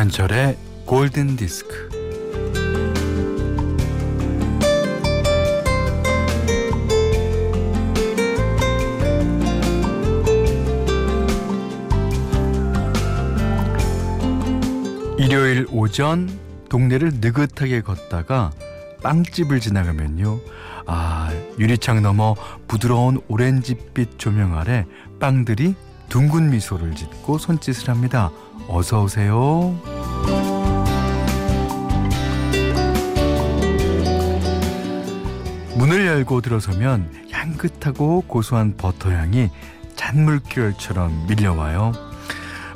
김현철의 골든 디스크. 일요일 오전 동네를 느긋하게 걷다가 빵집을 지나가면요. 아, 유리창 너머 부드러운 오렌지빛 조명 아래 빵들이 둥근 미소를 짓고 손짓을 합니다. 어서 오세요. 문을 열고 들어서면 향긋하고 고소한 버터 향이 잔물결처럼 밀려와요.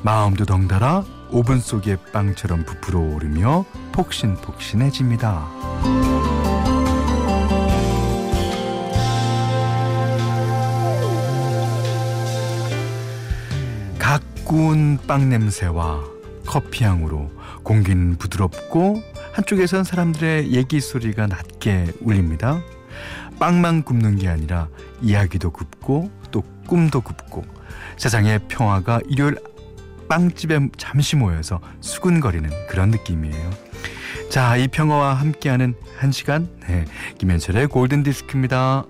마음도 덩달아 오븐 속의 빵처럼 부풀어 오르며 폭신폭신해집니다. 각 구운 빵 냄새와 커피 향으로 공기는 부드럽고 한쪽에선 사람들의 얘기 소리가 낮게 울립니다. 빵만 굽는 게 아니라 이야기도 굽고 또 꿈도 굽고 세상의 평화가 일요일 빵집에 잠시 모여서 수군거리는 그런 느낌이에요. 자, 이 평화와 함께하는 한 시간, 네, 김현철의 골든 디스크입니다.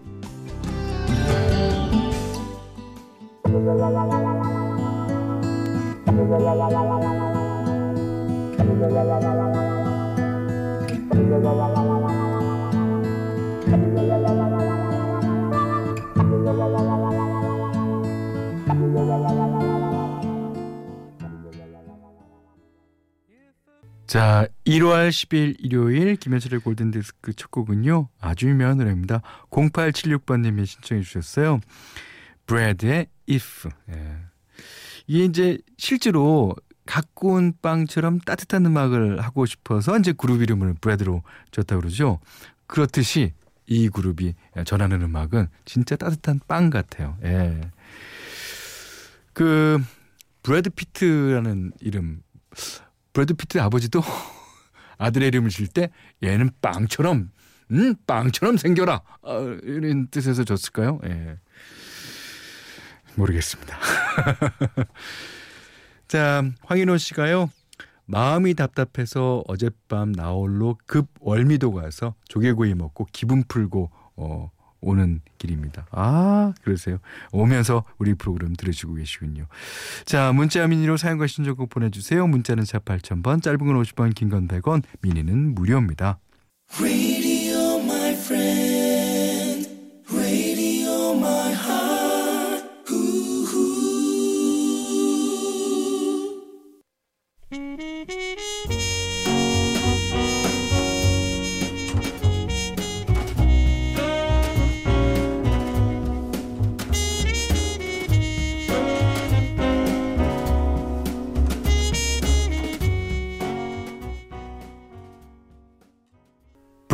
자, 1월 10일 일요일 김현철의 골든디스크 첫 곡은요. 아주 유명한 노래입니다. 0876번님이 신청해 주셨어요. 브래드의 If. 예. 이게 이제 실제로 온 빵처럼 따뜻한 음악을 하고 싶어서 이제 그룹 이름을 브래드로 줬다 그러죠. 그렇듯이 이 그룹이 전하는 음악은 진짜 따뜻한 빵 같아요. 예. 그 브래드 피트라는 이름 브래드 피트 아버지도 아들의 이름을 지을 때 얘는 빵처럼 음 빵처럼 생겨라 어, 이런 뜻에서 줬을까요? 예. 모르겠습니다. 자 황인호 씨가요 마음이 답답해서 어젯밤 나홀로 급 월미도 가서 조개구이 먹고 기분 풀고 어, 오는 길입니다. 아, 그러세요. 오면서 우리 프로그램 들으시고 계시군요. 자, 문자 미니로 사용과 신청곡 보내주세요. 문자는 4 8000번, 짧은 건 50원, 긴 건 100원, 미니는 무료입니다.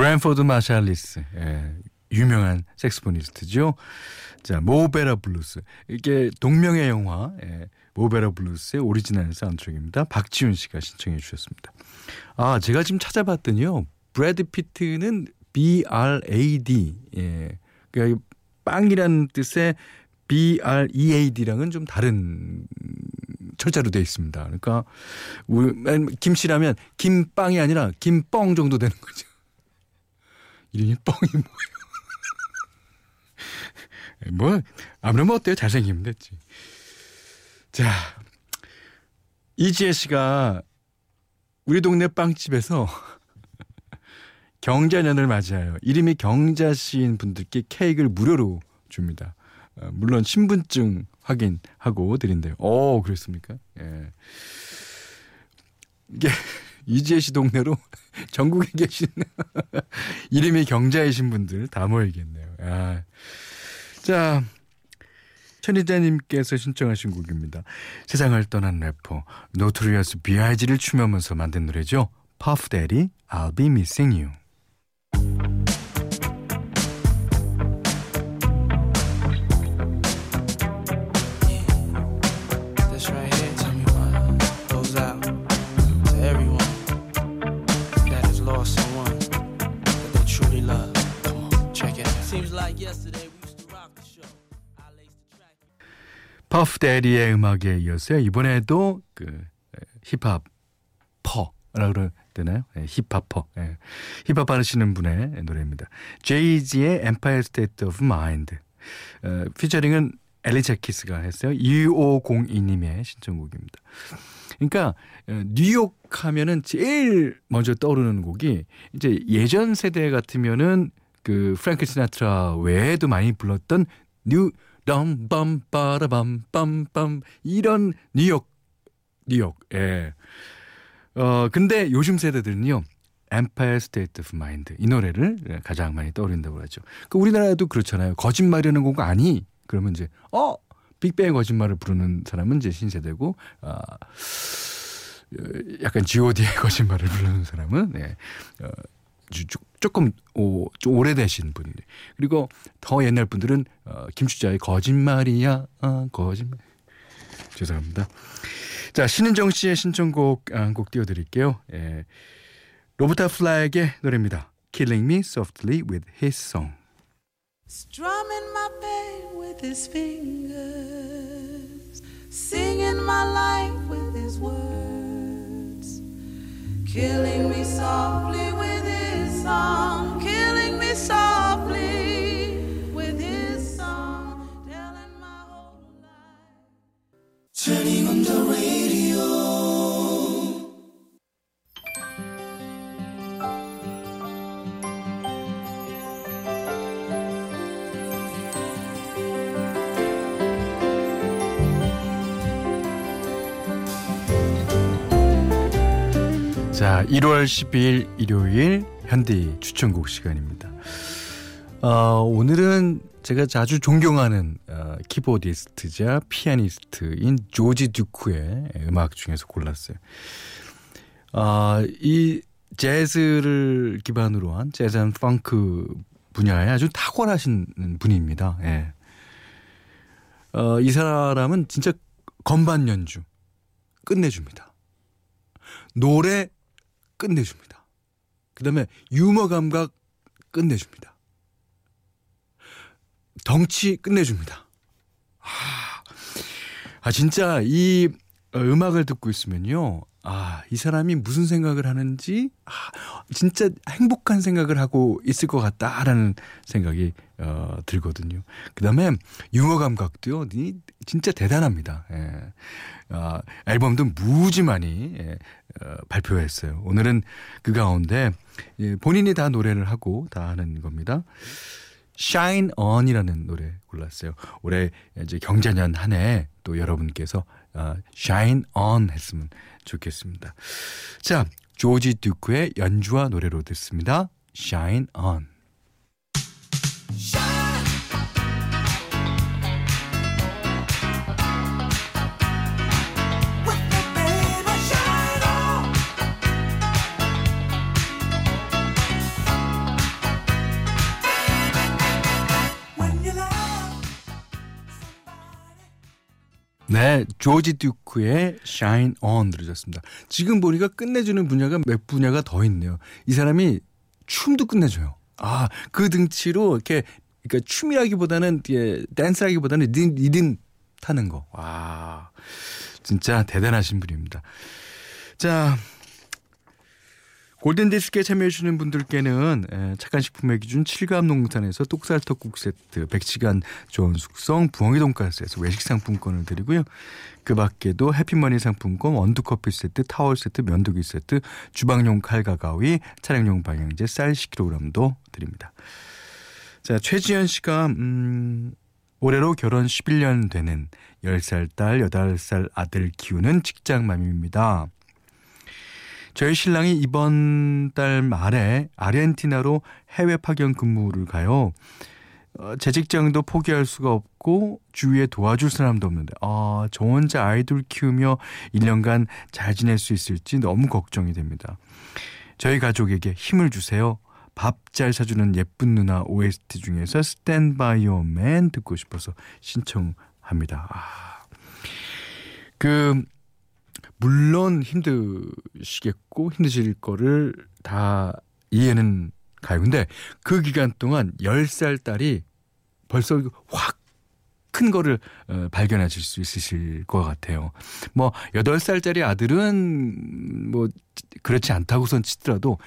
브랜포드 마샬리스 예, 유명한 saxophonist죠. 자 Mo' Better Blues 이게 동명의 영화 예, Mo' Better Blues의 오리지널 사운드트랙입니다. 박지훈 씨가 신청해 주셨습니다. 아 제가 지금 찾아봤더니요. 브래드 피트는 B R A D 예, 그러니까 빵이라는 뜻의 B R E A D랑은 좀 다른 철자로 되어 있습니다. 그러니까 김씨라면 김빵이 아니라 김뻥 정도 되는 거죠. 이름이 뻥이 뭐예요? 뭐 아무나 뭐 어때요? 잘생기면 됐지. 자 이지혜 씨가 우리 동네 빵집에서 경자년을 맞이하여 이름이 경자 씨인 분들께 케이크를 무료로 줍니다. 어, 물론 신분증 확인하고 드린대요. 오, 그랬습니까? 예. 이게 이지혜 씨 동네로 전국에 계신 이름이 경자이신 분들 다 모이겠네요. 아. 자, 천희자님께서 신청하신 곡입니다. 세상을 떠난 래퍼 노토리어스 B.I.G를 추모하면서 만든 노래죠. 퍼프 대디 I'll be missing you. 퍼프 대디의 음악에 이어서 이번에도 그 힙합 hiphopper라고 그러 되나요? 네, hiphopper. 네. 힙합 하시는 분의 노래입니다. 제이지의 Empire State of Mind. 어, 피처링은 앨리샤 키스가 했어요. 2502님의 신청곡입니다. 그러니까 어, 뉴욕 하면은 제일 먼저 떠오르는 곡이 이제 예전 세대 같으면은 그 프랭크 시나트라 외에도 많이 불렀던 뉴 덤밤 빠라밤 빰빰 이런 뉴욕 뉴욕 예. 어 근데 요즘 세대들은요. Empire State of Mind 이 노래를 가장 많이 떠오른다고 하죠. 그 우리나라도 그렇잖아요. 거짓말이라는 곡 아니? 그러면 이제 어 빅뱅의 거짓말을 부르는 사람은 이제 신세대고 아 약간 G.O.D의 거짓말을 부르는 사람은 네. 어, 조금 오, 좀 오래되신 분이 그리고 더 옛날 분들은 어, 김추자의 거짓말이야 아, 거짓말 죄송합니다. 자 신은정 씨의 신청곡 한곡 아, 띄워드릴게요. 예. 로버타 플랙의 노래입니다. Killing Me Softly with His Song. Strumming my pain with his fingers, singing my life with his words, killing me softly with 자, 1월 12일 일요일 현디 추천곡 시간입니다. 어, 오늘은 제가 자주 존경하는 어, keyboardist자 피아니스트인 조지 듀크의 음악 중에서 골랐어요. 어, 이 재즈를 기반으로 한 jazz and funk 분야에 아주 탁월하신 분입니다. 예. 어, 이 사람은 진짜 건반 연주 끝내줍니다. 노래 끝내줍니다. 그 다음에 유머 감각 끝내줍니다. 덩치 끝내줍니다. 아, 아 진짜 이 음악을 듣고 있으면요. 아, 이 사람이 무슨 생각을 하는지, 아, 진짜 행복한 생각을 하고 있을 것 같다라는 생각이, 어, 들거든요. 그 다음에 유머 감각도요, 진짜 대단합니다. 예. 아, 앨범도 무지 많이, 예, 어, 발표했어요. 오늘은 그 가운데, 예, 본인이 다 노래를 하고 다 하는 겁니다. Shine On이라는 노래 골랐어요. 올해 이제 경자년 한 해 또 여러분께서 어, Shine On 했으면 좋겠습니다. 자, 조지 듀크의 연주와 노래로 듣습니다. Shine On. 네, 조지 듀크의 Shine On 들으셨습니다. 지금 보니까 끝내주는 분야가 몇 분야가 더 있네요. 이 사람이 춤도 끝내줘요. 아, 그 등치로 이렇게 그러니까 춤이라기보다는 예, 댄스라기보다는 리듬, 타는 거. 와, 진짜 대단하신 분입니다. 자, 골든디스크에 참여해주시는 분들께는 착한 식품의 기준 7감 농산에서 똑살떡국 세트, 100시간 좋은 숙성 부엉이 돈가스에서 외식 상품권을 드리고요. 그 밖에도 해피머니 상품권, 원두커피 세트, 타월 세트, 면도기 세트, 주방용 칼과 가위, 차량용 방향제 쌀 10kg도 드립니다. 자, 최지현 씨가, 음, 올해로 결혼 11년 되는 10살 딸, 8살 아들 키우는 직장맘입니다. 저희 신랑이 이번 달 말에 아르헨티나로 해외 파견 근무를 가요. 어, 제 직장도 포기할 수가 없고 주위에 도와줄 사람도 없는데 아, 저 혼자 아이들 키우며 1년간 잘 지낼 수 있을지 너무 걱정이 됩니다. 저희 가족에게 힘을 주세요. 밥 잘 사주는 예쁜 누나 OST 중에서 Stand By Your Man 듣고 싶어서 신청합니다. 아. 그 물론 힘드시겠고 힘드실 거를 다 이해는 가요. 근데 그 기간 동안 10살 딸이 벌써 확 큰 거를 어, 발견하실 수 있으실 것 같아요. 뭐 8살짜리 아들은 뭐 그렇지 않다고선 치더라도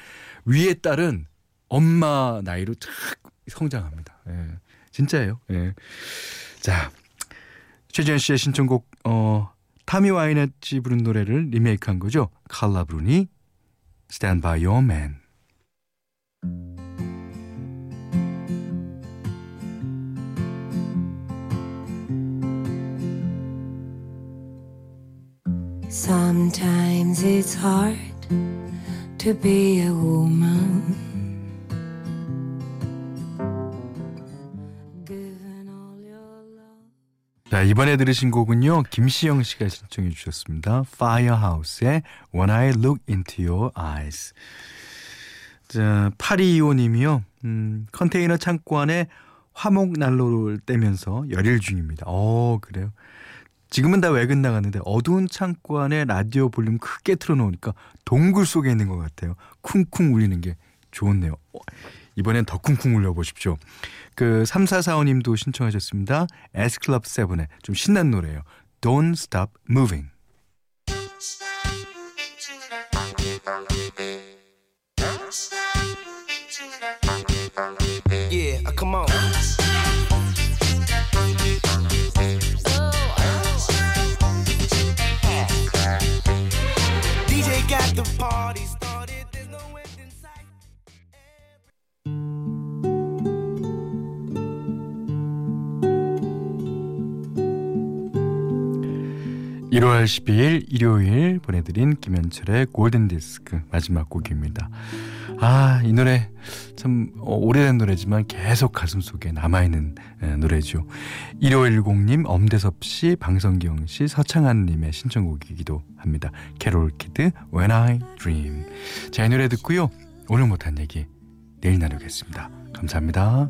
위에 딸은 엄마 나이로 쫙 성장합니다. 예. 진짜예요. 예. 자, 최지현 씨의 신청곡 어 타미 와이너치 부른 노래를 리메이크한 거죠. 칼라 브루니 Stand by Your Man. Sometimes it's hard to be a woman. 자, 이번에 들으신 곡은요. 김시영 씨가 신청해 주셨습니다. Firehouse의 When I Look Into Your Eyes. 자, 8225 님이요. 음, 컨테이너 창고 안에 화목 난로를 떼면서 열일 중입니다. 어, 그래요. 지금은 다 외근 나갔는데 어두운 창고 안에 라디오 볼륨 크게 틀어놓으니까 동굴 속에 있는 것 같아요. 쿵쿵 울리는 게 좋네요. 어, 이번엔 더 쿵쿵 울려보십시오. 그 3445님도 신청하셨습니다. S클럽 7의 좀 신난 노래예요. Don't Stop Moving. Yeah, come on. 1월 12일 일요일 보내드린 김현철의 골든디스크 마지막 곡입니다. 아, 이 노래 참 어, 오래된 노래지만 계속 가슴 속에 남아있는 에, 노래죠. 1510님, 엄대섭 씨, 방성경 씨, 서창한 님의 신청곡이기도 합니다. 캐롤 키드, When I Dream. 자, 이 노래 듣고요. 오늘 못한 얘기 내일 나누겠습니다. 감사합니다.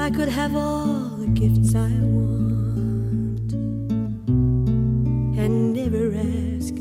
I could have all the gifts I want and never ask